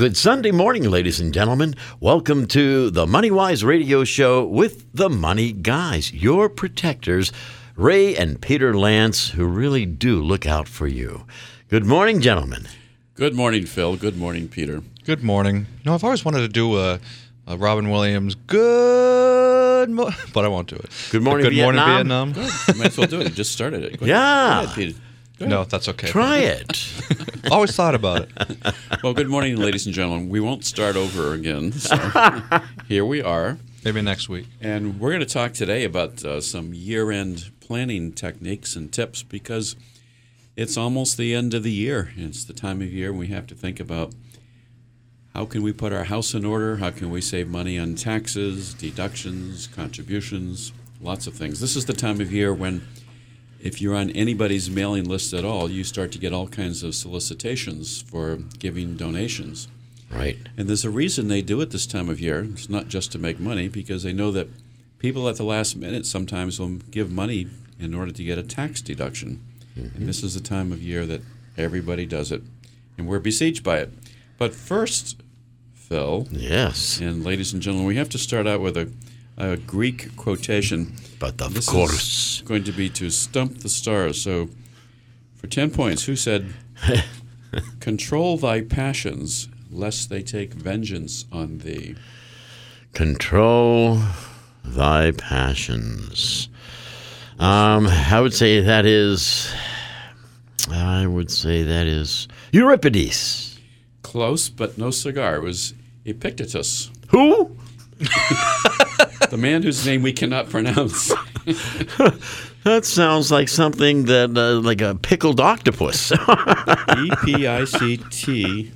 Good Sunday morning, ladies and gentlemen. Welcome to the Money Wise Radio Show with the Money Guys, your protectors, Ray and Peter Lance, who really do look out for you. Good morning, gentlemen. Good morning, Phil. Good morning, Peter. Good morning. No, I've always wanted to do a, a Robin Williams good, mo- but I won't do it. Good morning, good Vietnam. morning, Vietnam. You might as well do it. You just started it. Go ahead. Yeah. Go ahead, Peter. Go No, that's okay. Try it. always thought about it. Well, good morning, ladies and gentlemen. We won't start over again. So here we are. Maybe next week. And we're going to talk today about uh, some year end planning techniques and tips because it's almost the end of the year. It's the time of year we have to think about how can we put our house in order? How can we save money on taxes, deductions, contributions, lots of things. This is the time of year when, if you're on anybody's mailing list at all, you start to get all kinds of solicitations for giving donations. Right. And there's a reason they do it this time of year. It's not just to make money, because they know that people at the last minute sometimes will give money in order to get a tax deduction. And this is the time of year that everybody does it. And we're besieged by it. But first, Phil, Yes. and ladies and gentlemen, we have to start out with a, a Greek quotation. But of This course. is going to be to stump the stars. So, for 10 points, who said, Control thy passions, lest they take vengeance on thee? Control thy passions. Um, I would say that is. I would say that is Euripides. Close, but no cigar. It was Epictetus, Who? the man whose name we cannot pronounce. That sounds like something that, uh, like a pickled octopus. E P I C T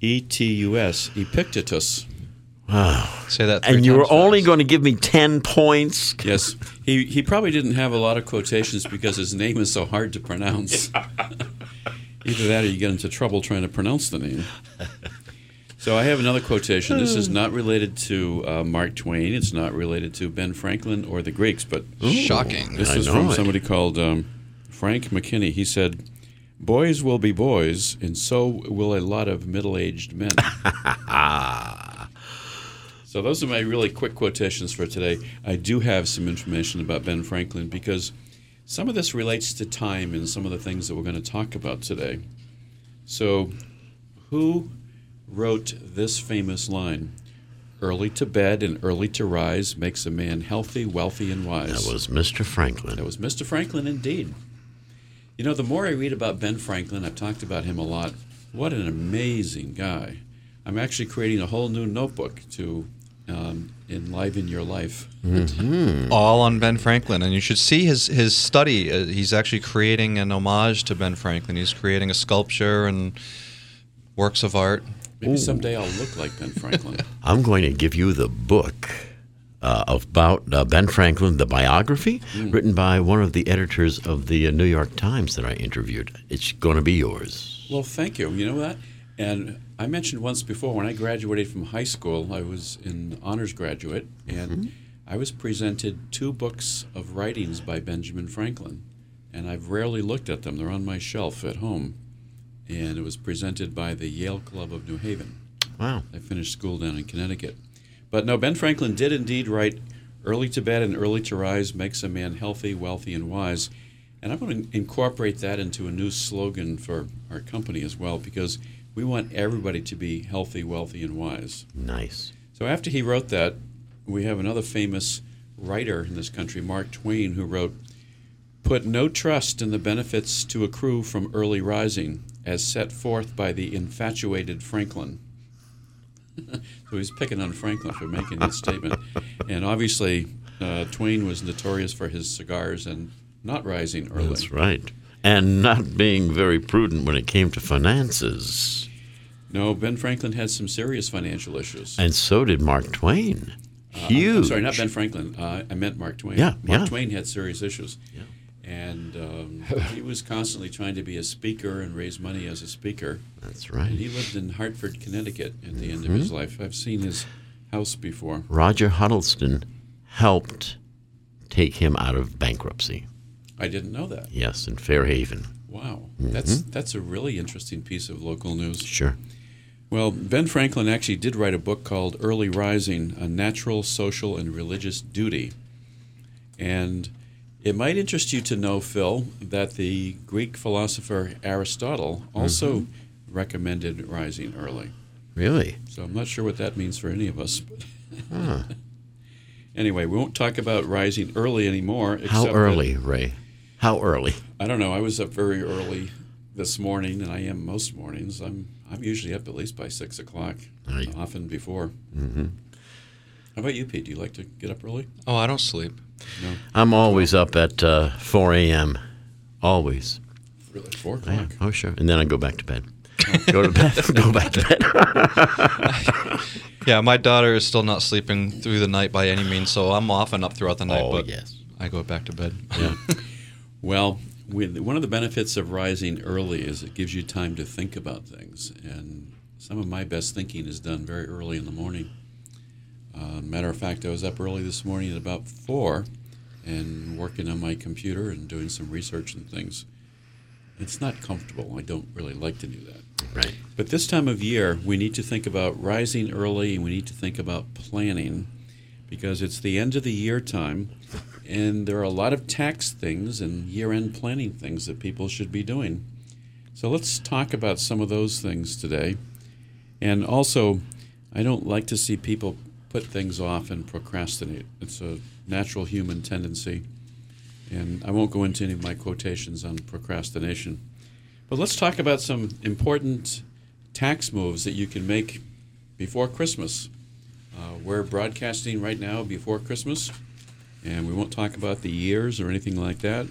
E T U S, Epictetus. Wow. Say that. Three and you were only going to give me 10 points? Yes, he, he probably didn't have a lot of quotations because his name is so hard to pronounce. Either that or you get into trouble trying to pronounce the name. So I have another quotation. This is not related to uh, Mark Twain. It's not related to Ben Franklin or the Greeks, but Shocking. this I is from it. somebody called um, Frank McKinney. He said, "Boys will be boys, and so will a lot of middle-aged men." so those are my really quick quotations for today. I do have some information about Ben Franklin because some of this relates to time and some of the things that we're going to talk about today. So, who wrote this famous line? Early to bed and early to rise makes a man healthy, wealthy, and wise. That was Mr. Franklin. That was Mr. Franklin indeed. You know, the more I read about Ben Franklin, I've talked about him a lot. What an amazing guy. I'm actually creating a whole new notebook to um, enliven your life. all on Ben Franklin, and you should see his his study. Uh, he's actually creating an homage to Ben Franklin. He's creating a sculpture and works of art. Maybe someday I'll look like Ben Franklin. I'm going to give you the book uh, about uh, Ben Franklin, the biography, written by one of the editors of the uh, New York Times that I interviewed. It's going to be yours. well, thank you. You know that? And I mentioned once before when I graduated from high school, I was an honors graduate, and I was presented two books of writings by Benjamin Franklin. And I've rarely looked at them, they're on my shelf at home. And it was presented by the Yale Club of New Haven. Wow. I finished school down in Connecticut. But no, Ben Franklin did indeed write Early to bed and early to rise makes a man healthy, wealthy, and wise. And I'm going to incorporate that into a new slogan for our company as well because we want everybody to be healthy, wealthy, and wise. Nice. So after he wrote that, we have another famous writer in this country, Mark Twain, who wrote, Put no trust in the benefits to accrue from early rising, as set forth by the infatuated Franklin. so he's picking on Franklin for making that statement. And obviously, uh, Twain was notorious for his cigars and not rising early. That's right. And not being very prudent when it came to finances. No, Ben Franklin had some serious financial issues. And so did Mark Twain. Uh, Huge. I'm sorry, not Ben Franklin. Uh, I meant Mark Twain. Yeah, Mark yeah. Twain had serious issues. And um, he was constantly trying to be a speaker and raise money as a speaker. That's And right. he lived in Hartford, Connecticut at the end of Mm-hmm. his life. I've seen his house before. Roger Huttleston helped take him out of bankruptcy. I didn't know that. Yes, in Fairhaven. Wow. Mm-hmm. That's that's a really interesting piece of local news. Sure. Well, Ben Franklin actually did write a book called Early Rising A Natural, Social, and Religious Duty. And it might interest you to know, Phil, that the Greek philosopher Aristotle also recommended rising early. Really? So I'm not sure what that means for any of us. Huh. Anyway, we won't talk about rising early anymore. How except that- early, Ray? How early? I don't know. I was up very early this morning, and I am most mornings. I'm I'm usually up at least by six o'clock, Right. often before. hmm How about you, Pete? Do you like to get up early? Oh, I don't sleep. No, I'm always up at uh, 4 a.m. Always. really. Four Yeah. o'clock. Oh, sure. And then I go back to bed. go to bed. go back to bed. Yeah, my daughter is still not sleeping through the night by any means, so I'm often up throughout the night. oh, but yes. I go back to bed. Yeah. Well, with, one of the benefits of rising early is it gives you time to think about things, and some of my best thinking is done very early in the morning. Uh, matter of fact, I was up early this morning at about four, and working on my computer and doing some research and things. It's not comfortable. I don't really like to do that. Right. But this time of year, we need to think about rising early and we need to think about planning because it's the end of the year time and there are a lot of tax things and year end planning things that people should be doing. So let's talk about some of those things today. And also, I don't like to see people put things off and procrastinate. It's a natural human tendency. And I won't go into any of my quotations on procrastination. But let's talk about some important tax moves that you can make before Christmas. Uh, we're broadcasting right now before Christmas, and we won't talk about the years or anything like that.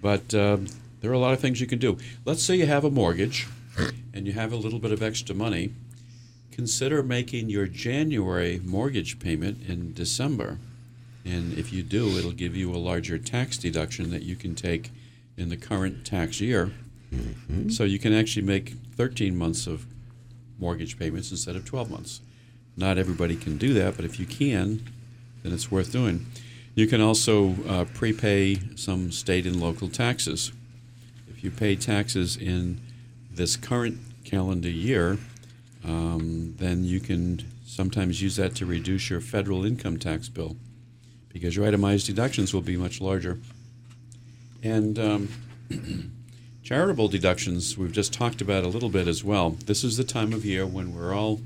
But uh, there are a lot of things you can do. Let's say you have a mortgage and you have a little bit of extra money. Consider making your January mortgage payment in December. And if you do, it'll give you a larger tax deduction that you can take in the current tax year. So you can actually make 13 months of mortgage payments instead of 12 months. Not everybody can do that, but if you can, then it's worth doing. You can also uh, prepay some state and local taxes. If you pay taxes in this current calendar year, um, then you can sometimes use that to reduce your federal income tax bill because your itemized deductions will be much larger. And um, charitable deductions, we've just talked about a little bit as well. This is the time of year when we're all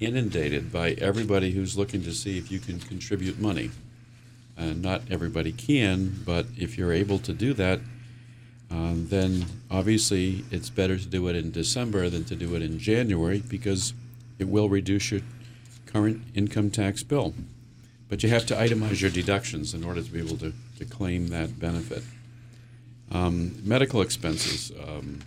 inundated by everybody who's looking to see if you can contribute money. Uh, not everybody can, but if you're able to do that, um, then obviously it's better to do it in December than to do it in January because it will reduce your current income tax bill. But you have to itemize your deductions in order to be able to, to claim that benefit. Um, medical expenses. Um,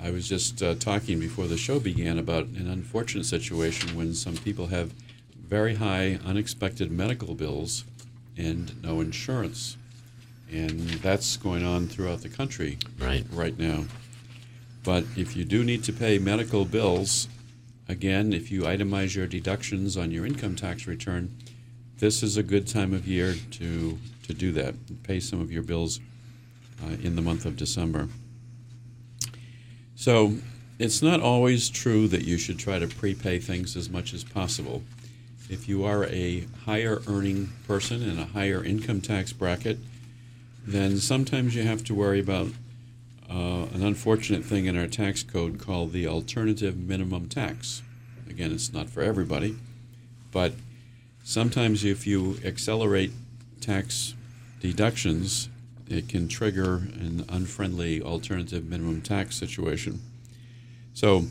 I was just uh, talking before the show began about an unfortunate situation when some people have very high unexpected medical bills and no insurance. And that's going on throughout the country Right. right now. But if you do need to pay medical bills, again, if you itemize your deductions on your income tax return, this is a good time of year to, to do that. Pay some of your bills uh, in the month of December. So it's not always true that you should try to prepay things as much as possible. If you are a higher earning person in a higher income tax bracket, then sometimes you have to worry about uh, an unfortunate thing in our tax code called the alternative minimum tax. Again, it's not for everybody, but sometimes if you accelerate tax deductions, it can trigger an unfriendly alternative minimum tax situation. So,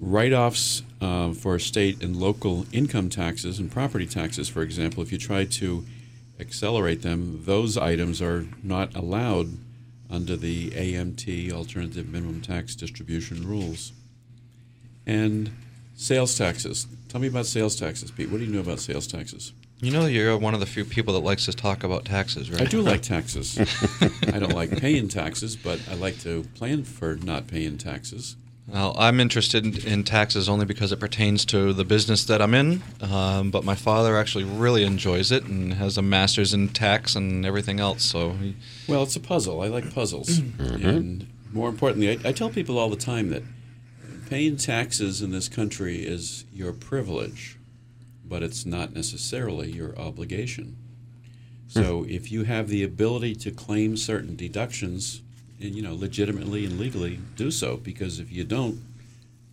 write offs uh, for state and local income taxes and property taxes, for example, if you try to accelerate them, those items are not allowed under the AMT alternative minimum tax distribution rules. And sales taxes. Tell me about sales taxes, Pete. What do you know about sales taxes? You know, you're one of the few people that likes to talk about taxes, right? I do like taxes. I don't like paying taxes, but I like to plan for not paying taxes. Well, I'm interested in, in taxes only because it pertains to the business that I'm in. Um, but my father actually really enjoys it and has a master's in tax and everything else. So, he, Well, it's a puzzle. I like puzzles. And more importantly, I, I tell people all the time that paying taxes in this country is your privilege, but it's not necessarily your obligation. So if you have the ability to claim certain deductions, and you know, legitimately and legally, do so. Because if you don't,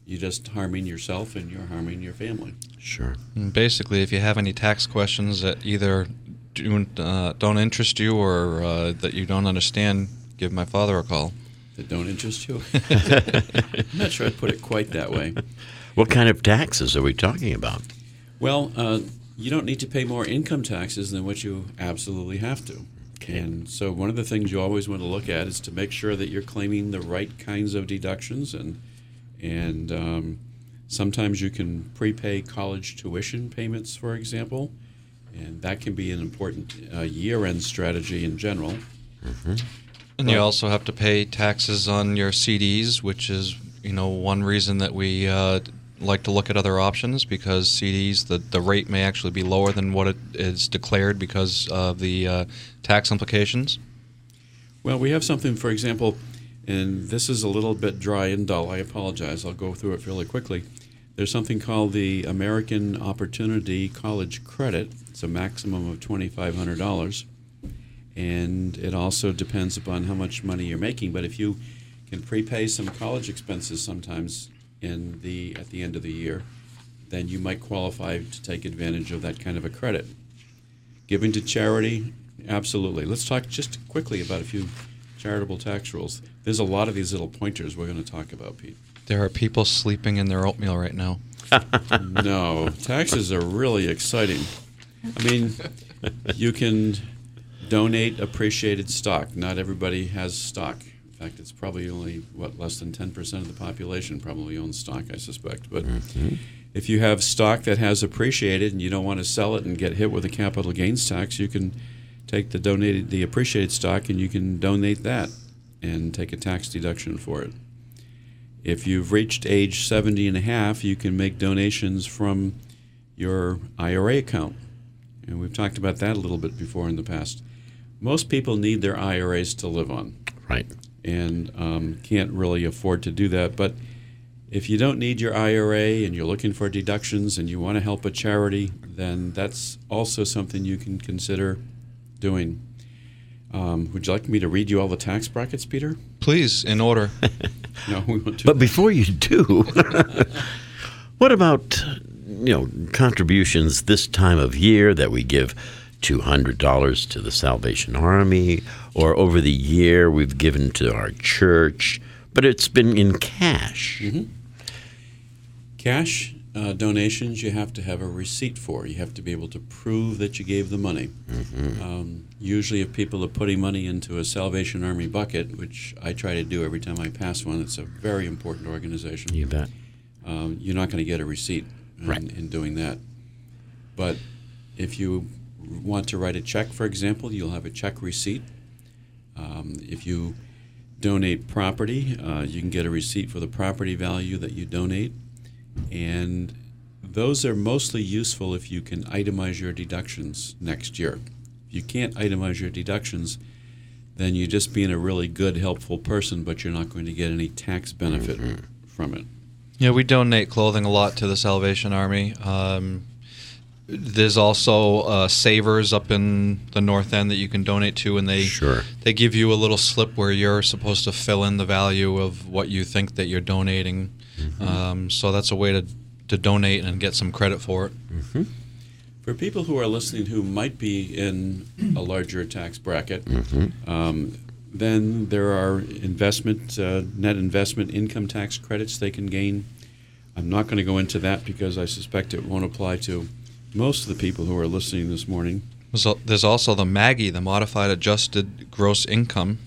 you're just harming yourself and you're harming your family. Sure. And basically, if you have any tax questions that either don't, uh, don't interest you or uh, that you don't understand, give my father a call. That don't interest you. I'm not sure I'd put it quite that way. What kind of taxes are we talking about? Well, uh, you don't need to pay more income taxes than what you absolutely have to. Okay. And so, one of the things you always want to look at is to make sure that you're claiming the right kinds of deductions, and and um, sometimes you can prepay college tuition payments, for example, and that can be an important uh, year-end strategy in general. And you also have to pay taxes on your CDs, which is you know one reason that we uh, like to look at other options because CDs the, the rate may actually be lower than what it is declared because of the uh, tax implications. Well, we have something, for example, and this is a little bit dry and dull. I apologize. I'll go through it fairly quickly. There's something called the American Opportunity College Credit. It's a maximum of $2,500. And it also depends upon how much money you're making. But if you can prepay some college expenses sometimes in the at the end of the year, then you might qualify to take advantage of that kind of a credit. Giving to charity, absolutely. Let's talk just quickly about a few charitable tax rules. There's a lot of these little pointers we're going to talk about, Pete. There are people sleeping in their oatmeal right now. No, taxes are really exciting. I mean, you can donate appreciated stock. Not everybody has stock. In fact, it's probably only what less than 10% of the population probably owns stock, I suspect. But mm-hmm. if you have stock that has appreciated and you don't want to sell it and get hit with a capital gains tax, you can take the donated the appreciated stock and you can donate that and take a tax deduction for it. If you've reached age 70 and a half, you can make donations from your IRA account. And we've talked about that a little bit before in the past. Most people need their IRAs to live on Right. And um, can't really afford to do that. But if you don't need your IRA and you're looking for deductions and you want to help a charity, then that's also something you can consider doing. Um, would you like me to read you all the tax brackets, Peter? Please, in order. No, we want to. But before you do, what about you know contributions this time of year that we give two hundred dollars to the Salvation Army, or over the year we've given to our church, but it's been in cash. Cash uh, donations, you have to have a receipt for. You have to be able to prove that you gave the money. Um, usually, if people are putting money into a Salvation Army bucket, which I try to do every time I pass one, it's a very important organization. You bet. um, you're not going to get a receipt in, Right. in doing that. But if you want to write a check, for example, you'll have a check receipt. Um, if you donate property, uh, you can get a receipt for the property value that you donate. And those are mostly useful if you can itemize your deductions next year. If you can't itemize your deductions, then you're just being a really good, helpful person, but you're not going to get any tax benefit from it. Yeah, we donate clothing a lot to the Salvation Army. Um, there's also uh, savers up in the north end that you can donate to, and they Sure. they give you a little slip where you're supposed to fill in the value of what you think that you're donating. Um, so that's a way to to donate and get some credit for it. For people who are listening who might be in a larger tax bracket, um, then there are investment, uh, net investment income tax credits they can gain. I'm not going to go into that because I suspect it won't apply to most of the people who are listening this morning. There's There's also the MAGI, the Modified Adjusted Gross Income.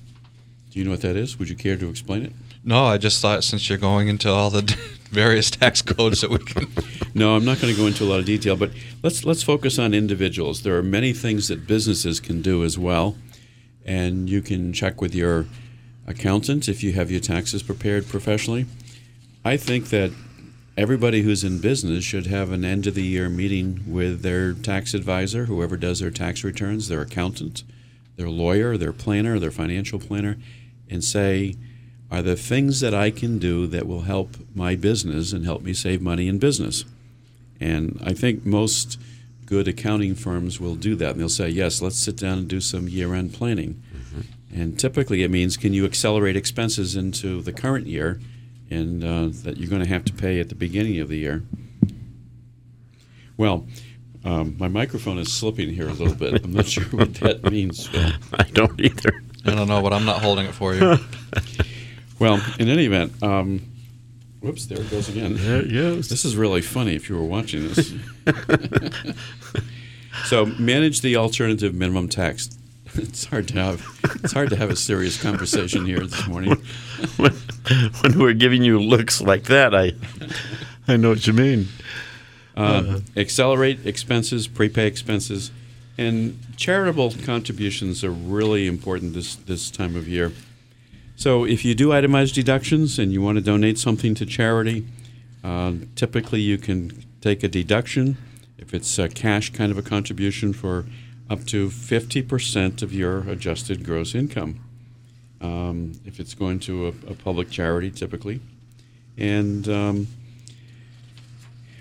Do you know what that is? Would you care to explain it? No, I just thought since you're going into all the various tax codes that we can. No, I'm not going to go into a lot of detail, but let's let's focus on individuals. There are many things that businesses can do as well, and you can check with your accountant if you have your taxes prepared professionally. I think that everybody who's in business should have an end of the year meeting with their tax advisor, whoever does their tax returns, their accountant, their lawyer, their planner, their financial planner, and say, are there things that I can do that will help my business and help me save money in business? And I think most good accounting firms will do that. And they'll say, yes, let's sit down and do some year end planning. Mm-hmm. And typically it means can you accelerate expenses into the current year and uh, that you're going to have to pay at the beginning of the year? Well, um, my microphone is slipping here a little bit. I'm not sure what that means. I don't either. I don't know, but I'm not holding it for you. well, in any event, um, whoops, there it goes again. There it goes. This is really funny if you were watching this. so, manage the alternative minimum tax. It's hard to have. It's hard to have a serious conversation here this morning. when, when we're giving you looks like that, I I know what you mean. Uh, accelerate expenses, prepay expenses, and charitable contributions are really important this this time of year. So, if you do itemized deductions and you want to donate something to charity, uh, typically you can take a deduction if it's a cash kind of a contribution for up to 50% of your adjusted gross income. Um, if it's going to a, a, public charity, typically. And um,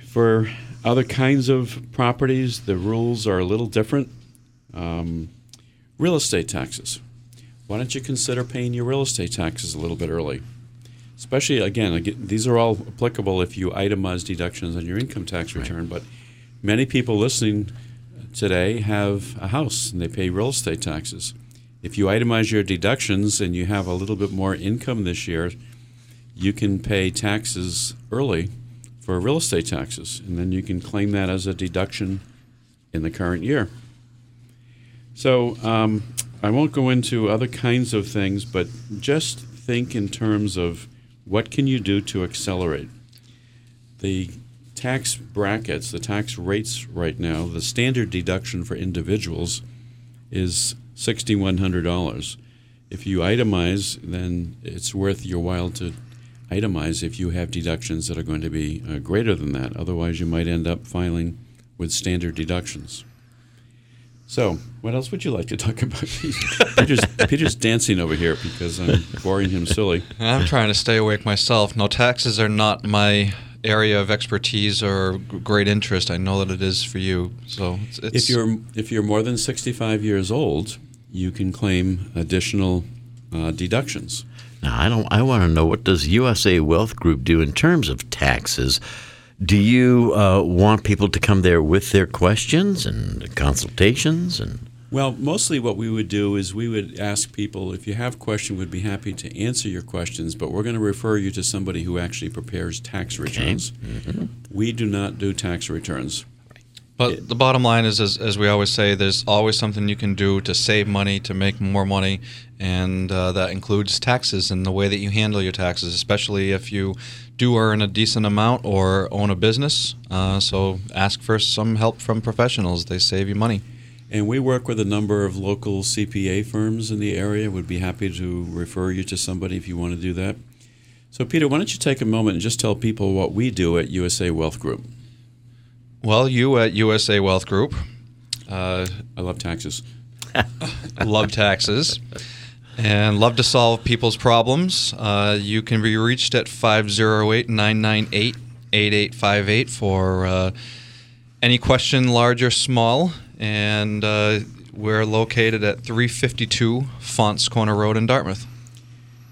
for other kinds of properties, the rules are a little different. Um, real estate taxes. Why don't you consider paying your real estate taxes a little bit early? Especially, again, these are all applicable if you itemize deductions on your income tax return, right. but many people listening today have a house and they pay real estate taxes. If you itemize your deductions and you have a little bit more income this year, you can pay taxes early for real estate taxes, and then you can claim that as a deduction in the current year. So um, I won't go into other kinds of things, but just think in terms of what can you do to accelerate. The tax brackets, the tax rates right now, the standard deduction for individuals is $6,100. If you itemize, then it's worth your while to itemize if you have deductions that are going to be uh, greater than that. Otherwise, you might end up filing with standard deductions. So, what else would you like to talk about? Peter's, Peter's dancing over here because I'm boring him silly. I'm trying to stay awake myself. No, taxes are not my area of expertise or great interest. I know that it is for you. So, it's, it's if you're if you're more than 65 years old, you can claim additional uh, deductions. Now, I don't. I want to know what does USA Wealth Group do in terms of taxes. Do you uh, want people to come there with their questions and consultations and? Well, mostly what we would do is we would ask people if you have questions, we'd be happy to answer your questions, but we're going to refer you to somebody who actually prepares tax returns. Okay. Mm-hmm. We do not do tax returns. But the bottom line is, as, as, we always say, there's always something you can do to save money, to make more money, and uh, that includes taxes and the way that you handle your taxes, especially if you do earn a decent amount or own a business. Uh, so ask for some help from professionals; they save you money. And we work with a number of local CPA firms in the area. Would be happy to refer you to somebody if you want to do that. So, Peter, why don't you take a moment and just tell people what we do at USA Wealth Group? Well, you at USA Wealth Group. Uh, I love taxes. love taxes. And love to solve people's problems. Uh, you can be reached at 508 998 8858 for uh, any question, large or small. And uh, we're located at 352 Faunce Corner Road in Dartmouth.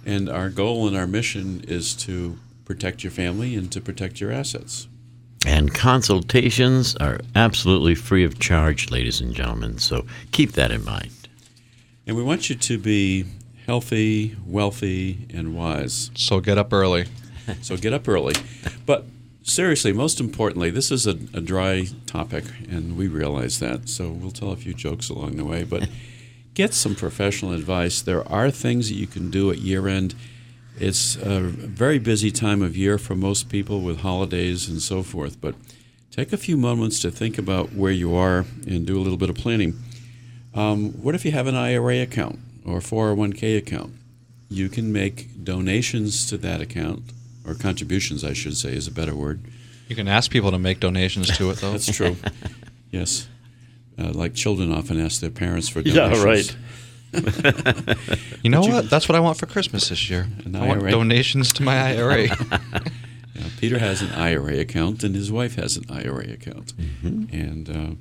And our goal and our mission is to protect your family and to protect your assets. And consultations are absolutely free of charge, ladies and gentlemen. So keep that in mind. And we want you to be healthy, wealthy, and wise. So get up early. so get up early. But seriously, most importantly, this is a, a, dry topic, and we realize that. So we'll tell a few jokes along the way. But get some professional advice. There are things that you can do at year end it's a very busy time of year for most people with holidays and so forth, but take a few moments to think about where you are and do a little bit of planning. Um, what if you have an IRA account or 401k account? You can make donations to that account, or contributions, I should say, is a better word. You can ask people to make donations to it, though. That's true. yes. Uh, like children often ask their parents for donations. Yeah, right. You know what? That's what I want for Christmas this year. An I want IRA. donations to my IRA. Yeah, Peter has an IRA account, and his wife has an IRA account, and uh,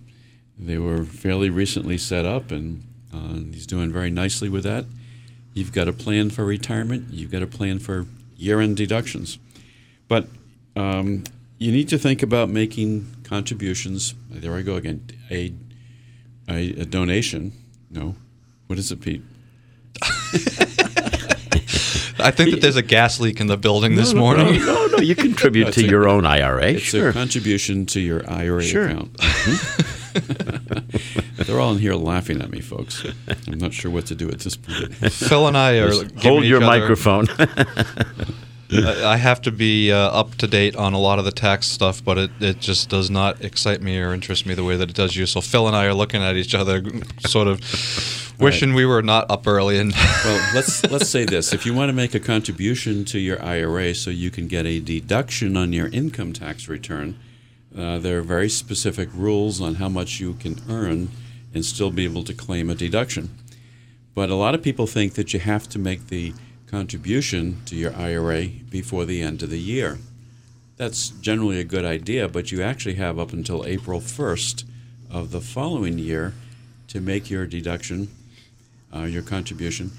they were fairly recently set up, and uh, he's doing very nicely with that. You've got a plan for retirement. You've got a plan for year-end deductions, but um, you need to think about making contributions. There I go again. A a, a donation. No, what is it, Pete? I think that there's a gas leak in the building this no, morning. No, no, no, you contribute to a- your own IRA. It's sure. a contribution to your IRA Sure. account. They're all in here laughing at me, folks. I'm not sure what to do at this point. Phil and I are giving Hold your other- microphone. I I have to be uh, up to date on a lot of the tax stuff, but it, it just does not excite me or interest me the way that it does you. So Phil and I are looking at each other, sort of wishing we were not up early. And Well, let's let's say this: if you want to make a contribution to your IRA so you can get a deduction on your income tax return, uh, there are very specific rules on how much you can earn and still be able to claim a deduction. But a lot of people think that you have to make the contribution to your IRA before the end of the year. That's generally a good idea, but you actually have up until April 1st of the following year to make your deduction, uh, your contribution,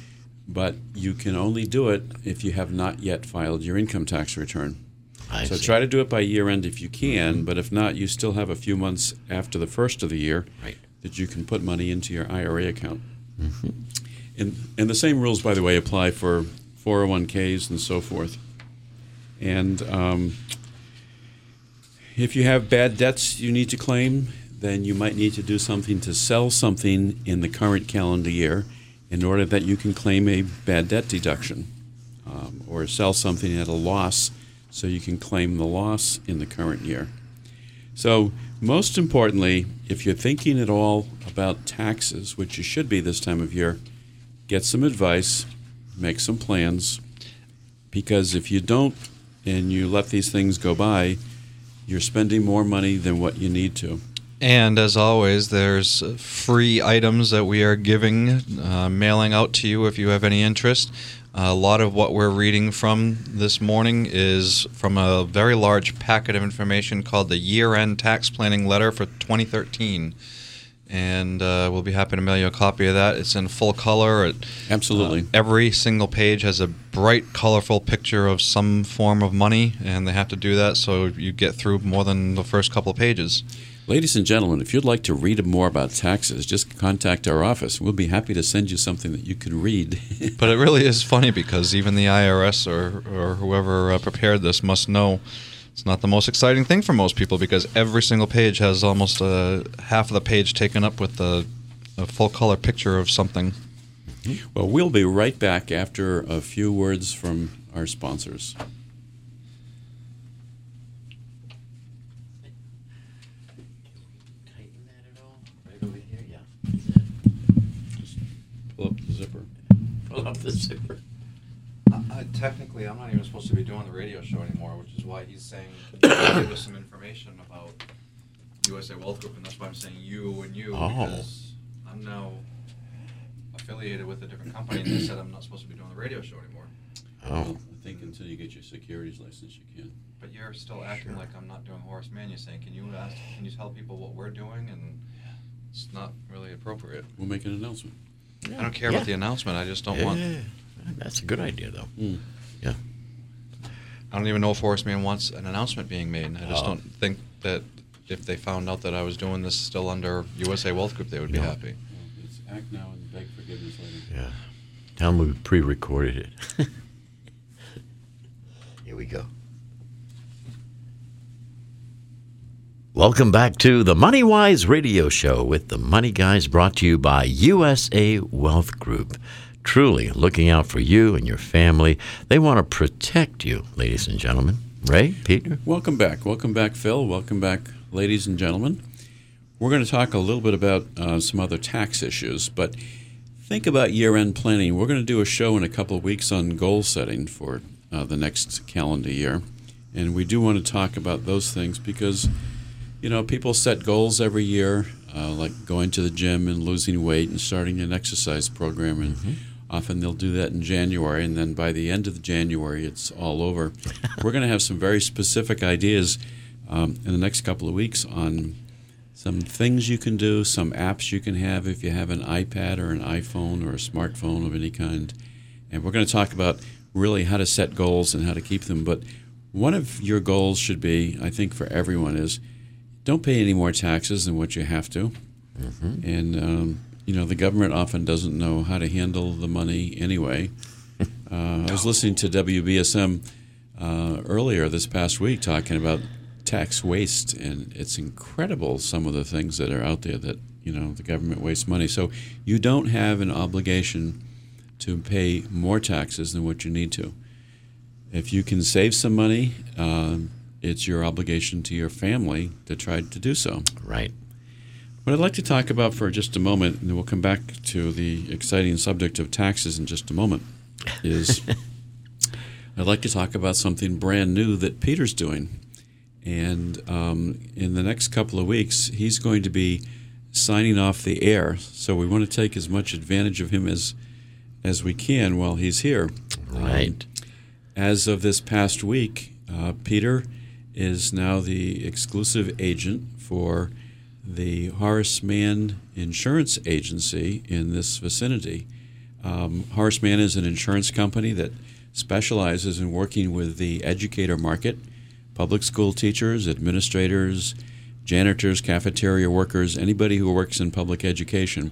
but you can only do it if you have not yet filed your income tax return. I so see. try to do it by year end if you can, but if not, you still have a few months after the first of the year Right. that you can put money into your IRA account. And, and the same rules, by the way, apply for 401ks and so forth. And um, if you have bad debts you need to claim, then you might need to do something to sell something in the current calendar year in order that you can claim a bad debt deduction. Um, or sell something at a loss so you can claim the loss in the current year. So, most importantly, if you're thinking at all about taxes, which you should be this time of year, get some advice, make some plans, because if you don't and you let these things go by, you're spending more money than what you need to. And as always, there's free items that we are giving, uh, mailing out to you if you have any interest. A lot of what we're reading from this morning is from a very large packet of information called the Year End Tax Planning Letter for 2013. And uh, we'll be happy to mail you a copy of that. It's in full color. It, Absolutely. uh, every single page has a bright, colorful picture of some form of money, and they have to do that so you get through more than the first couple of pages. Ladies and gentlemen, if you'd like to read more about taxes, just contact our office. We'll be happy to send you something that you can read. But it really is funny because even the IRS or, or whoever uh, prepared this must know it's not the most exciting thing for most people because every single page has almost uh, half of the page taken up with a, a full color picture of something. well, we'll be right back after a few words from our sponsors. Tighten that at all? Right over here, yeah. Pull up the zipper. Pull up the zipper. Uh, technically, I'm not even supposed to be doing the radio show anymore, which is why he's saying give us some information about USA Wealth Group, and that's why I'm saying you and you Oh. because I'm now affiliated with a different company, and they said I'm not supposed to be doing the radio show anymore. Oh, I think until you get your securities license, you can. But you're still acting Sure. like I'm not doing Horace Mann. You're saying, can you ask, can you tell people what we're doing? And it's not really appropriate. We'll make an announcement. I don't care Yeah. about the announcement. I just don't yeah. want. That's a good idea, though. Mm. Yeah. I don't even know if Horace Mann wants an announcement being made. I just Oh. don't think that if they found out that I was doing this still under USA Wealth Group, they would be No. happy. Well, it's act now and beg forgiveness later. Yeah. Tell them we pre-recorded it. Here we go. Welcome back to the Money Wise Radio Show with the Money Guys brought to you by USA Wealth Group. Truly looking out for you and your family. They want to protect you, ladies and gentlemen. Ray, Peter? Welcome back. Welcome back, Phil. Welcome back, ladies and gentlemen. We're going to talk a little bit about uh, some other tax issues, but think about year end planning. We're going to do a show in a couple of weeks on goal setting for uh, the next calendar year. And we do want to talk about those things because, you know, people set goals every year. uh, like going to the gym and losing weight and starting an exercise program. And Mm-hmm. often they'll do that in January, and then by the end of January, it's all over. We're going to have some very specific ideas um, in the next couple of weeks on some things you can do, some apps you can have if you have an iPad or an iPhone or a smartphone of any kind. And we're going to talk about really how to set goals and how to keep them. But one of your goals should be, I think, for everyone is don't pay any more taxes than what you have to. And, um, you know, the government often doesn't know how to handle the money anyway. Uh, I was listening to WBSM uh, earlier this past week talking about tax waste, and it's incredible some of the things that are out there that you know the government wastes money. So you don't have an obligation to pay more taxes than what you need to. If you can save some money, um, it's your obligation to your family to try to do so. Right. What I'd like to talk about for just a moment, and then we'll come back to the exciting subject of taxes in just a moment, is I'd like to talk about something brand new that Peter's doing. And um, in the next couple of weeks, he's going to be signing off the air. So we want to take as much advantage of him as as we can while he's here. Right. As of this past week, uh, Peter is now the exclusive agent for the Horace Mann Insurance Agency in this vicinity. Um, Horace Mann is an insurance company that specializes in working with the educator market, public school teachers, administrators, janitors, cafeteria workers, anybody who works in public education.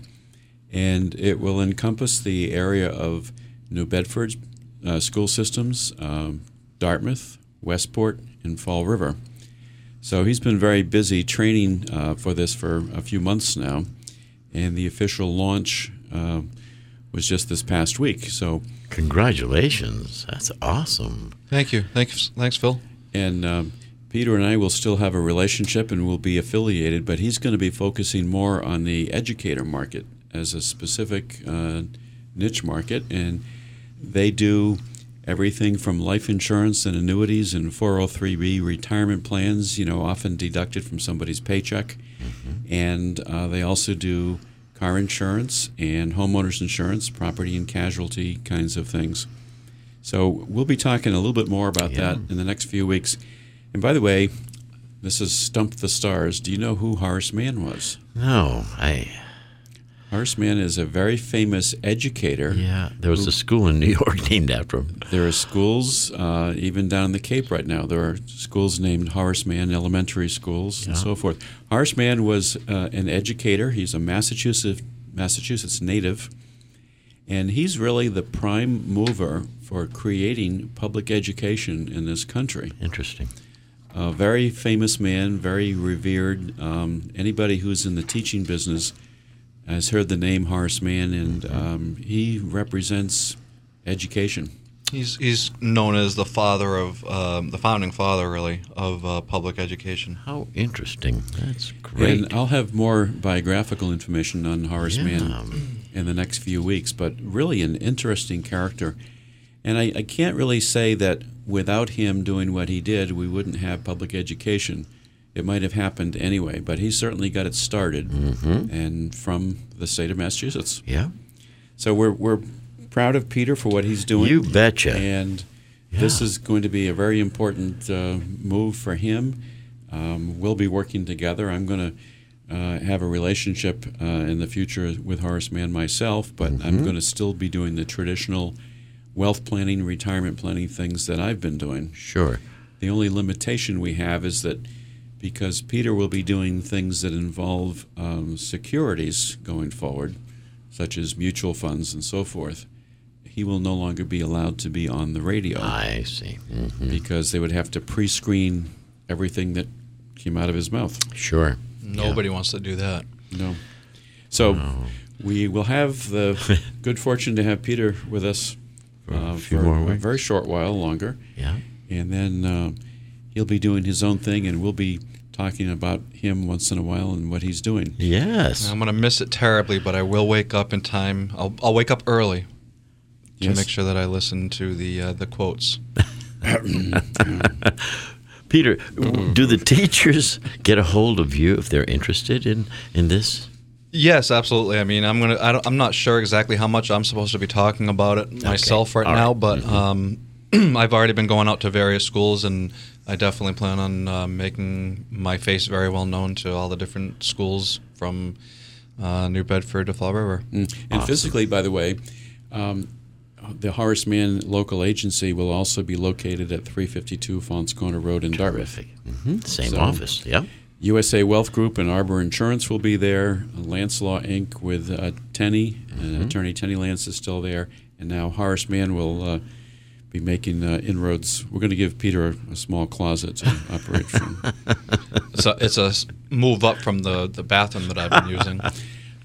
And it will encompass the area of New Bedford uh, school systems, um, Dartmouth, Westport, and Fall River. So he's been very busy training uh, for this for a few months now, and the official launch uh, was just this past week. So, Congratulations. That's awesome. Thank you. Thanks, thanks, Phil. and um, Peter and I will still have a relationship and we'll be affiliated, but he's going to be focusing more on the educator market as a specific uh, niche market, and they do everything from life insurance and annuities and 403b retirement plans, you know, often deducted from somebody's paycheck. And uh, they also do car insurance and homeowners insurance, property and casualty kinds of things. So we'll be talking a little bit more about Yeah. that in the next few weeks. And by the way, this is Stump the Stars. Do you know who Horace Mann was? No, I. Horace Mann is a very famous educator. Yeah, there was a school in New York named after him. There are schools, uh, even down in the Cape right now, there are schools named Horace Mann Elementary Schools and so forth. Horace Mann was uh, an educator. He's a Massachusetts, Massachusetts native, and he's really the prime mover for creating public education in this country. Interesting. A very famous man, very revered. Um, anybody who's in the teaching business has heard the name Horace Mann, and um, he represents education. He's he's known as the father of um, the founding father, really, of uh, public education. How interesting. That's great. And I'll have more biographical information on Horace Yeah. Mann in the next few weeks, but really an interesting character. And I, I can't really say that without him doing what he did, we wouldn't have public education. It might have happened anyway, but he certainly got it started, Mhm. and from the state of Massachusetts. Yeah. So we're, we're proud of Peter for what he's doing. You betcha. And this is going to be a very important uh, move for him. Um, we'll be working together. I'm going to uh, have a relationship uh, in the future with Horace Mann myself, but Mm-hmm. I'm going to still be doing the traditional wealth planning, retirement planning things that I've been doing. Sure. The only limitation we have is that because Peter will be doing things that involve um, securities going forward, such as mutual funds and so forth, he will no longer be allowed to be on the radio I see. hmm because they would have to pre screen everything that came out of his mouth. Sure. Nobody wants to do that. No. So we will have the good fortune to have Peter with us For a uh, few for more a very short while longer. Yeah. and then uh, he'll be doing his own thing, and we'll be talking about him once in a while and what he's doing. Yes. I'm gonna miss it terribly, but I will wake up in time. I'll, I'll wake up early to Yes. make sure that I listen to the uh, the quotes. Peter, do the teachers get a hold of you if they're interested in, in this? Yes, absolutely. I mean, I'm gonna. I don't, I'm not sure exactly how much I'm supposed to be talking about it myself right All now, right. but um, I've already been going out to various schools, and I definitely plan on uh, making my face very well known to all the different schools from uh, New Bedford to Fall River. Mm. And physically, by the way, um, the Horace Mann local agency will also be located at 352 Faunce Corner Road in Dartmouth. Terrific. hmm Same So- office. Yeah. USA Wealth Group and Arbor Insurance will be there. Lance Law Inc. with uh, Tenney, uh, attorney Tenney Lance is still there, and now Horace Mann will uh, be making uh, inroads. We're going to give Peter a, a small closet to operate from. so It's a, it's a s- move up from the, the bathroom that I've been using.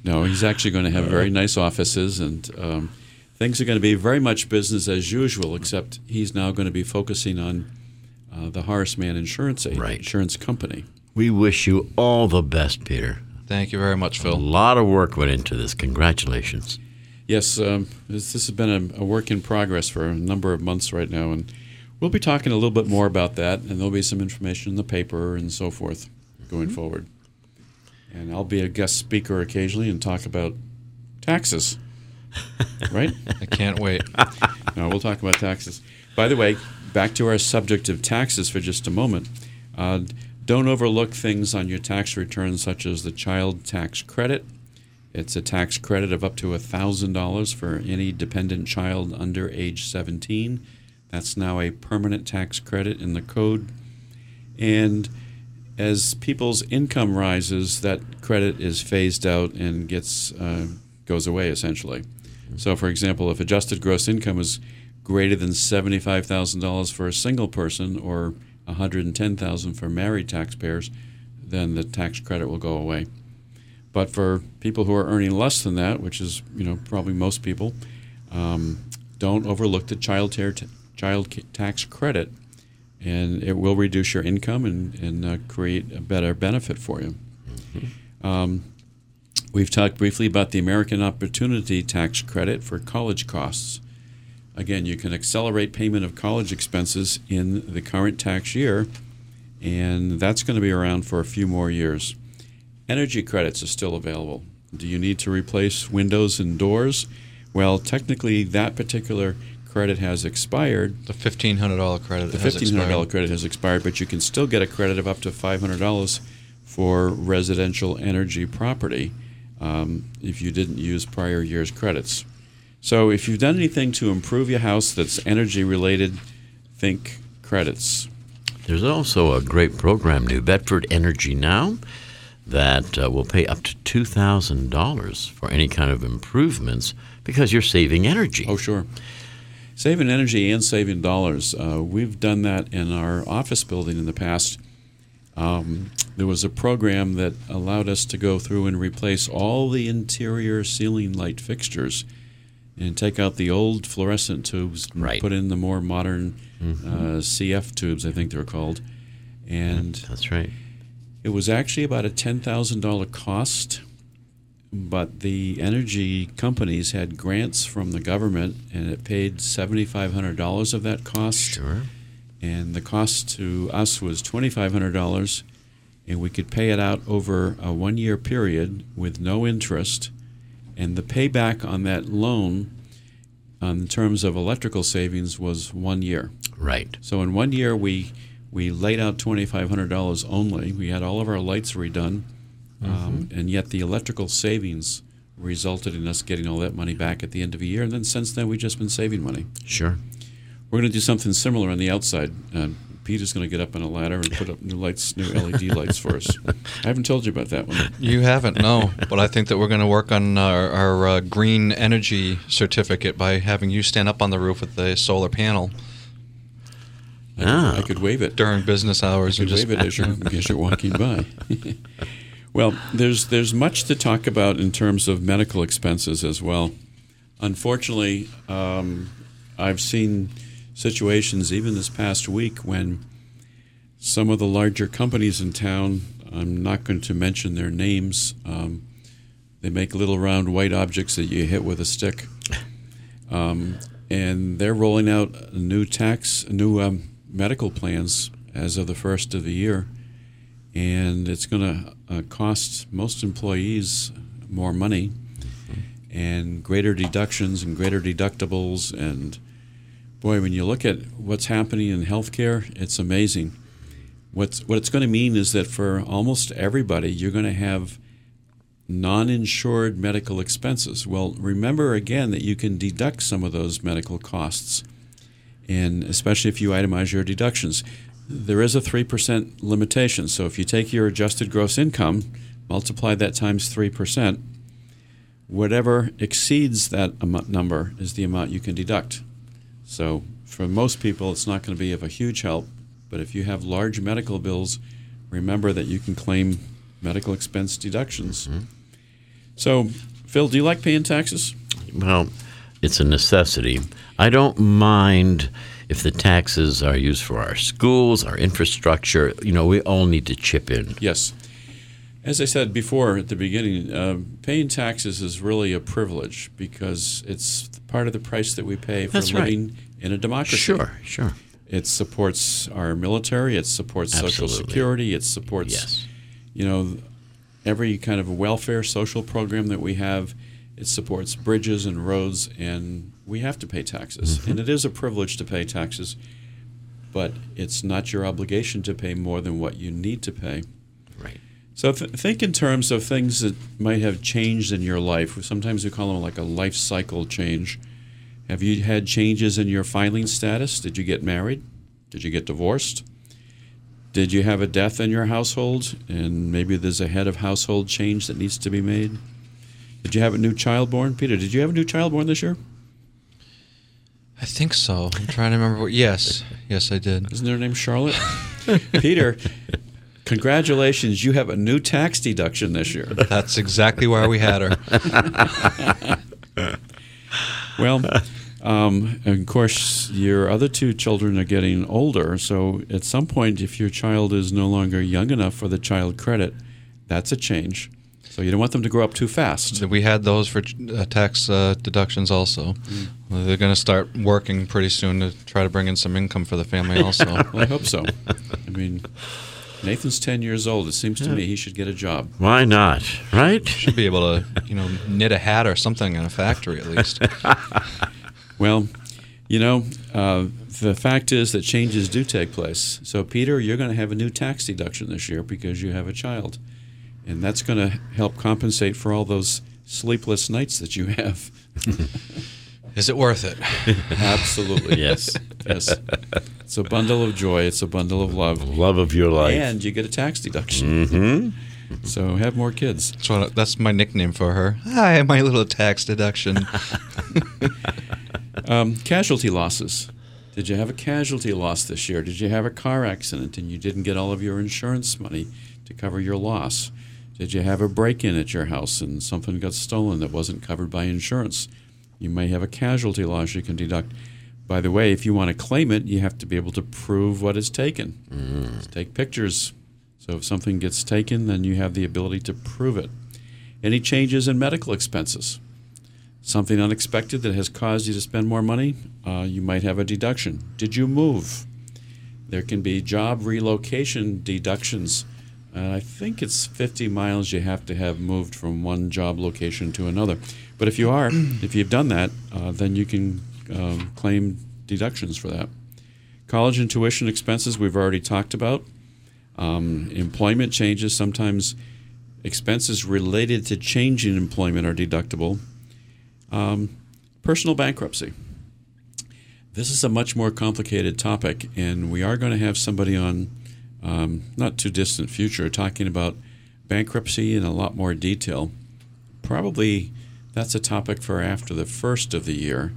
No, he's actually going to have very nice offices, and um, things are going to be very much business as usual. Except he's now going to be focusing on uh, the Horace Mann Insurance A- Right. Insurance Company. We wish you all the best, Peter. Thank you very much, Phil. A lot of work went into this. Congratulations. Yes, um, this, this has been a, a work in progress for a number of months right now, and we'll be talking a little bit more about that, and there'll be some information in the paper and so forth going forward. And I'll be a guest speaker occasionally and talk about taxes. right? I can't wait. No, we'll talk about taxes. By the way, back to our subject of taxes for just a moment. Uh, don't overlook things on your tax return, such as the child tax credit. It's a tax credit of up to $1,000 for any dependent child under age 17. That's now a permanent tax credit in the code. And as people's income rises, that credit is phased out and gets uh, goes away essentially. So, for example, if adjusted gross income is greater than seventy-five thousand dollars for a single person or one hundred and ten thousand for married taxpayers, then the tax credit will go away. But for people who are earning less than that, which is you know probably most people, um, don't overlook the child tar- child tax credit, and it will reduce your income and and uh, create a better benefit for you. Um, we've talked briefly about the American Opportunity Tax Credit for college costs. Again, you can accelerate payment of college expenses in the current tax year, and that's going to be around for a few more years. Energy credits are still available. Do you need to replace windows and doors? Well, technically, that particular credit has expired. The fifteen hundred dollar credit The has fifteen hundred dollar credit has expired, but you can still get a credit of up to five hundred dollars for residential energy property um, if you didn't use prior year's credits. So, if you've done anything to improve your house that's energy related, think credits. There's also a great program, New Bedford Energy Now, that uh, will pay up to $2,000 for any kind of improvements because you're saving energy. Oh, sure. Saving energy and saving dollars. Uh, we've done that in our office building in the past. Um, there was a program that allowed us to go through and replace all the interior ceiling light fixtures and take out the old fluorescent tubes and Right. put in the more modern uh, CF tubes, I think they're called. And That's right. It was actually about a ten thousand dollar cost, but the energy companies had grants from the government, and it paid seventy five hundred dollars of that cost. Sure. And the cost to us was twenty five hundred dollars, and we could pay it out over a one year period with no interest, and the payback on that loan, on terms of electrical savings, was one year. Right. So in one year, we we laid out twenty five hundred dollars only. We had all of our lights redone, um, and yet the electrical savings resulted in us getting all that money back at the end of the year. And then since then, we've just been saving money. Sure. We're going to do something similar on the outside. Uh, Peter's going to get up on a ladder and put up new lights, new LED lights for us. I haven't told you about that one. You haven't, no. but I think that we're going to work on our, our uh, green energy certificate by having you stand up on the roof with the solar panel I, Ah. I could wave it. during business hours. You and just wave it as you're, as you're walking by. well, there's there's much to talk about in terms of medical expenses as well. Unfortunately, um, I've seen situations even this past week when some of the larger companies in town. I'm not going to mention their names. Um, they make little round white objects that you hit with a stick, um, and they're rolling out new tax, new um, medical plans as of the first of the year, and it's going to uh, cost most employees more money and greater deductions and greater deductibles. And boy, when you look at what's happening in healthcare, it's amazing. What's, what it's going to mean is that for almost everybody, you're going to have non insured medical expenses. Well, remember again that you can deduct some of those medical costs, and especially if you itemize your deductions. There is a 3% limitation. So if you take your adjusted gross income, multiply that times 3%, whatever exceeds that amount, number is the amount you can deduct. So for most people, it's not going to be of a huge help. But if you have large medical bills, remember that you can claim medical expense deductions. Mm-hmm. So, Phil, do you like paying taxes? Well, it's a necessity. I don't mind if the taxes are used for our schools, our infrastructure. You know, we all need to chip in. Yes. As I said before at the beginning, uh, paying taxes is really a privilege because it's part of the price that we pay for That's living right. in a democracy. Sure, sure. It supports our military. It supports Absolutely. social security. It supports, yes. you know, every kind of welfare social program that we have. It supports bridges and roads, and we have to pay taxes. Mm-hmm. And it is a privilege to pay taxes, but it's not your obligation to pay more than what you need to pay. Right. So th- think in terms of things that might have changed in your life. Sometimes we call them like a life cycle change. Have you had changes in your filing status? Did you get married? Did you get divorced? Did you have a death in your household and maybe there's a head of household change that needs to be made? Did you have a new child born? Peter, did you have a new child born this year? I think so. I'm trying to remember. What, yes, yes, I did. Isn't her name Charlotte? Peter, congratulations. You have a new tax deduction this year. That's exactly why we had her. Well, um, of course, your other two children are getting older. So at some point, if your child is no longer young enough for the child credit, that's a change. So you don't want them to grow up too fast. We had those for uh, tax uh, deductions also. Mm. They're going to start working pretty soon to try to bring in some income for the family also. well, I hope so. I mean, Nathan's 10 years old. It seems to me he should get a job. Why not? Right? Should be able to, you know, knit a hat or something in a factory at least. well, you know, uh, the fact is that changes do take place. So, Peter, you're going to have a new tax deduction this year because you have a child. And that's going to help compensate for all those sleepless nights that you have. Is it worth it? Absolutely. yes. Yes. It's a bundle of joy. It's a bundle of love. Love of your life. And you get a tax deduction. Mm-hmm. So have more kids. That's, what, that's my nickname for her. Hi, my little tax deduction. um, casualty losses. Did you have a casualty loss this year? Did you have a car accident and you didn't get all of your insurance money to cover your loss? Did you have a break in at your house and something got stolen that wasn't covered by insurance? You may have a casualty loss you can deduct. By the way, if you want to claim it, you have to be able to prove what is taken. Mm. Take pictures. So if something gets taken, then you have the ability to prove it. Any changes in medical expenses? Something unexpected that has caused you to spend more money? Uh, you might have a deduction. Did you move? There can be job relocation deductions. Uh, I think it's 50 miles you have to have moved from one job location to another. But if you are, if you've done that, uh, then you can um, claim deductions for that. College and tuition expenses we've already talked about. Um, employment changes, sometimes expenses related to changing employment are deductible. Um, personal bankruptcy. This is a much more complicated topic, and we are going to have somebody on um, not too distant future talking about bankruptcy in a lot more detail. Probably that's a topic for after the first of the year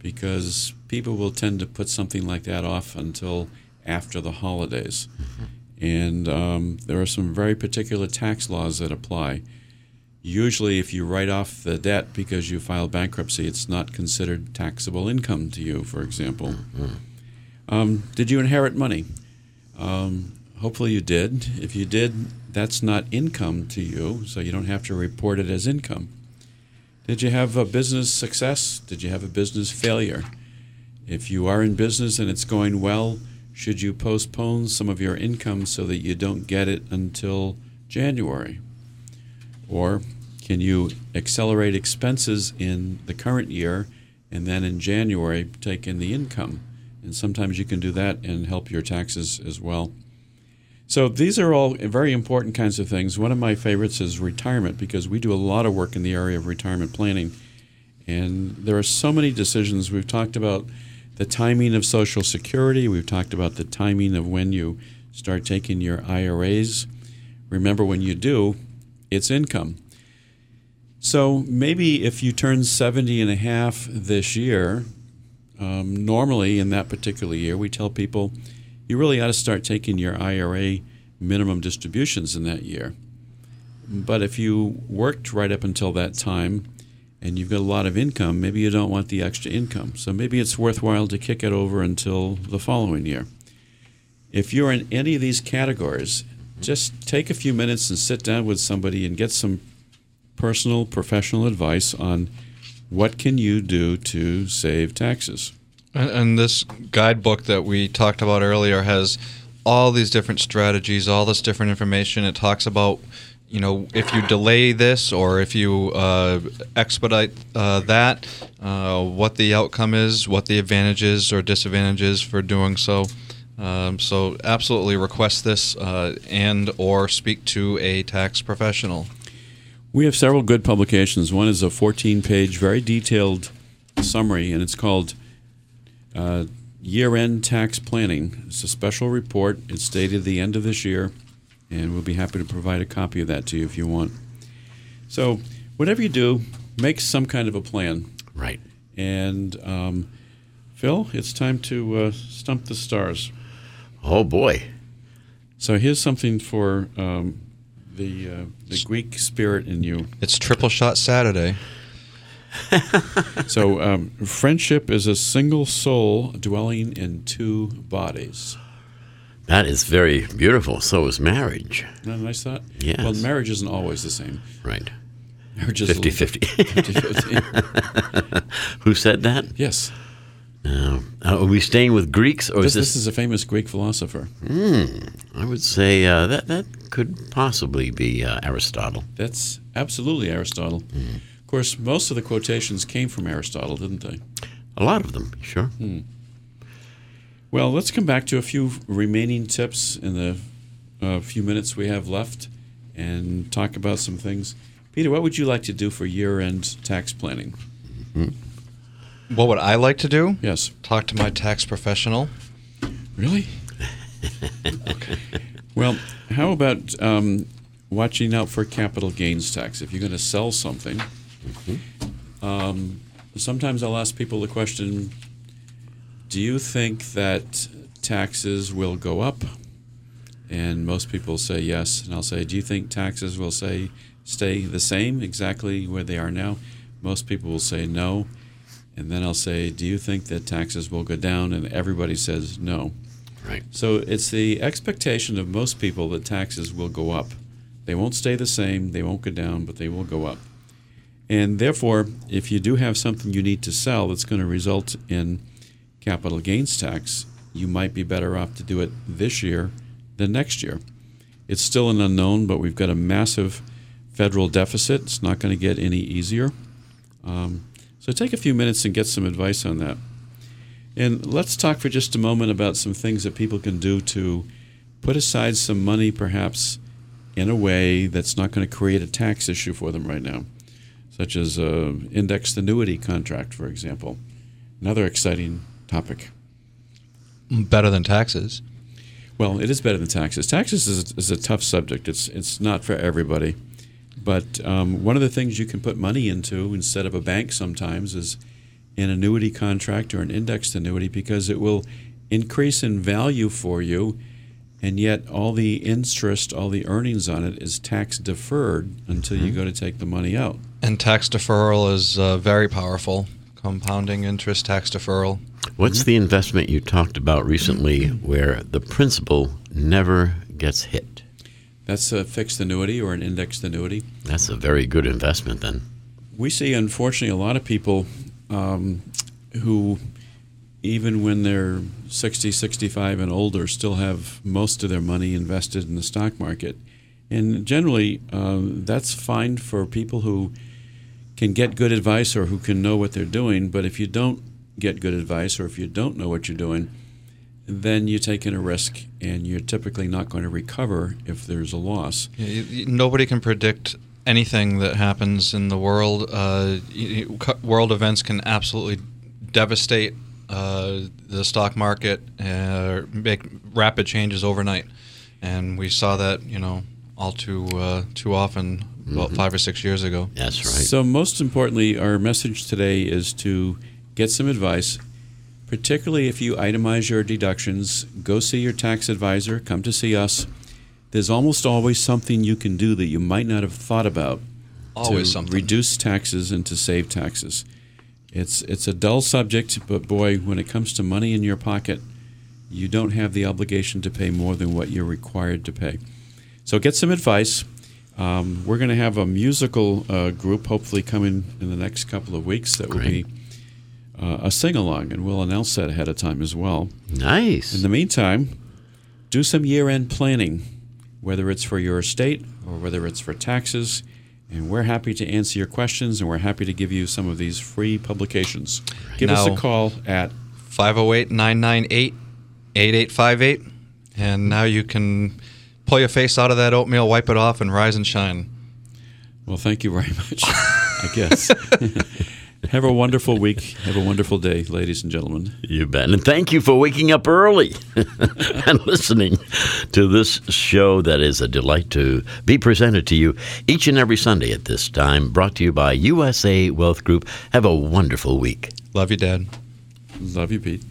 because people will tend to put something like that off until after the holidays. And um, there are some very particular tax laws that apply. Usually, if you write off the debt because you filed bankruptcy, it's not considered taxable income to you, for example. Mm-hmm. Um, did you inherit money? Um, hopefully, you did. If you did, that's not income to you, so you don't have to report it as income. Did you have a business success? Did you have a business failure? If you are in business and it's going well, Should you postpone some of your income so that you don't get it until January? Or can you accelerate expenses in the current year and then in January take in the income? And sometimes you can do that and help your taxes as well. So these are all very important kinds of things. One of my favorites is retirement because we do a lot of work in the area of retirement planning. And there are so many decisions. We've talked about the timing of Social Security, we've talked about the timing of when you start taking your IRAs. Remember, when you do, it's income. So maybe if you turn 70 and a half this year, um, normally in that particular year, we tell people you really ought to start taking your IRA minimum distributions in that year. But if you worked right up until that time and you've got a lot of income, maybe you don't want the extra income. So maybe it's worthwhile to kick it over until the following year. If you're in any of these categories, just take a few minutes and sit down with somebody and get some personal professional advice on what can you do to save taxes. And, and this guidebook that we talked about earlier has all these different strategies, all this different information. It talks about, you know, if you delay this or if you uh, expedite uh, that, uh, what the outcome is, what the advantages or disadvantages for doing so. Um, so absolutely request this uh, and or speak to a tax professional. We have several good publications. One is a 14-page, very detailed summary, and it's called uh, Year-End Tax Planning. It's a special report. It's dated the end of this year, and we'll be happy to provide a copy of that to you if you want. So, whatever you do, make some kind of a plan. Right. And um, Phil, it's time to uh, stump the stars. Oh boy. So here's something for um, the uh, the Greek spirit in you. It's Triple Shot Saturday. So um, friendship is a single soul dwelling in two bodies. That is very beautiful. So is marriage. Isn't that nice thought? Yes. Well, marriage isn't always the same. Right. Marriage is a 50 50. 50-50. Who said that? yes. Uh, are we staying with Greeks or This, is this? this is a famous Greek philosopher. I would say uh, that that could possibly be uh, Aristotle. That's absolutely Aristotle. Of course, most of the quotations came from Aristotle, didn't they? A lot of them, sure. Well, let's come back to a few remaining tips in the uh, few minutes we have left and talk about some things. Peter, what would you like to do for year end tax planning? What would I like to do? Yes. Talk to my tax professional. Really? okay. Well, how about um, watching out for capital gains tax? If you're going to sell something, um, sometimes I'll ask people the question Do you think that taxes will go up? And most people say yes. And I'll say, Do you think taxes will say stay the same, exactly where they are now? Most people will say no. And then I'll say, Do you think that taxes will go down? And everybody says no. Right. So it's the expectation of most people that taxes will go up. They won't stay the same, they won't go down, but they will go up. And therefore, if you do have something you need to sell that's going to result in capital gains tax, you might be better off to do it this year than next year. It's still an unknown, but we've got a massive federal deficit. It's not going to get any easier. Um, so take a few minutes and get some advice on that. And let's talk for just a moment about some things that people can do to put aside some money, perhaps in a way that's not going to create a tax issue for them right now, such as a indexed annuity contract, for example. Another exciting topic. Better than taxes. Well, it is better than taxes. Taxes is, is a tough subject. It's it's not for everybody. But um, one of the things you can put money into instead of a bank sometimes is an annuity contract or an indexed annuity because it will increase in value for you, and yet all the interest, all the earnings on it is tax deferred until you go to take the money out. And tax deferral is uh, very powerful. Compounding interest tax deferral. What's the investment you talked about recently where the principal never gets hit? That's a fixed annuity or an indexed annuity. That's a very good investment then. we see unfortunately a lot of people um, who even when they're 60, 65 and older, still have most of their money invested in the stock market. And generally, um, that's fine for people who can get good advice or who can know what they're doing. But if you don't get good advice or if you don't know what you're doing, then you're taking a risk and you're typically not going to recover if there's a loss. Yeah, you- you- nobody can predict anything that happens in the world. Uh, you- world events can absolutely devastate uh, the stock market, uh, make rapid changes overnight, and we saw that you know all too uh, too often about five or six years ago. That's right. So, most importantly, our message today is to get some advice, particularly if you itemize your deductions. Go see your tax advisor, come to see us. There's almost always something you can do that you might not have thought about Always to something. reduce taxes and to save taxes. It's it's a dull subject, but boy, when it comes to money in your pocket, you don't have the obligation to pay more than what you're required to pay. So get some advice. Um, we're going to have a musical uh, group hopefully coming in the next couple of weeks that will be uh, a sing along, and we'll announce that ahead of time as well. Nice. In the meantime, do some year end planning, whether it's for your estate or whether it's for taxes. And we're happy to answer your questions and we're happy to give you some of these free publications. Give us a call at 508 998 8858. And now you can pull your face out of that oatmeal, wipe it off, and rise and shine. Well, thank you very much. I guess. Have a wonderful week. Have a wonderful day, ladies and gentlemen. You bet. And thank you for waking up early and listening to this show that is a delight to be presented to you each and every Sunday at this time, brought to you by USA Wealth Group. Have a wonderful week. Love you, Dad. Love you, Pete.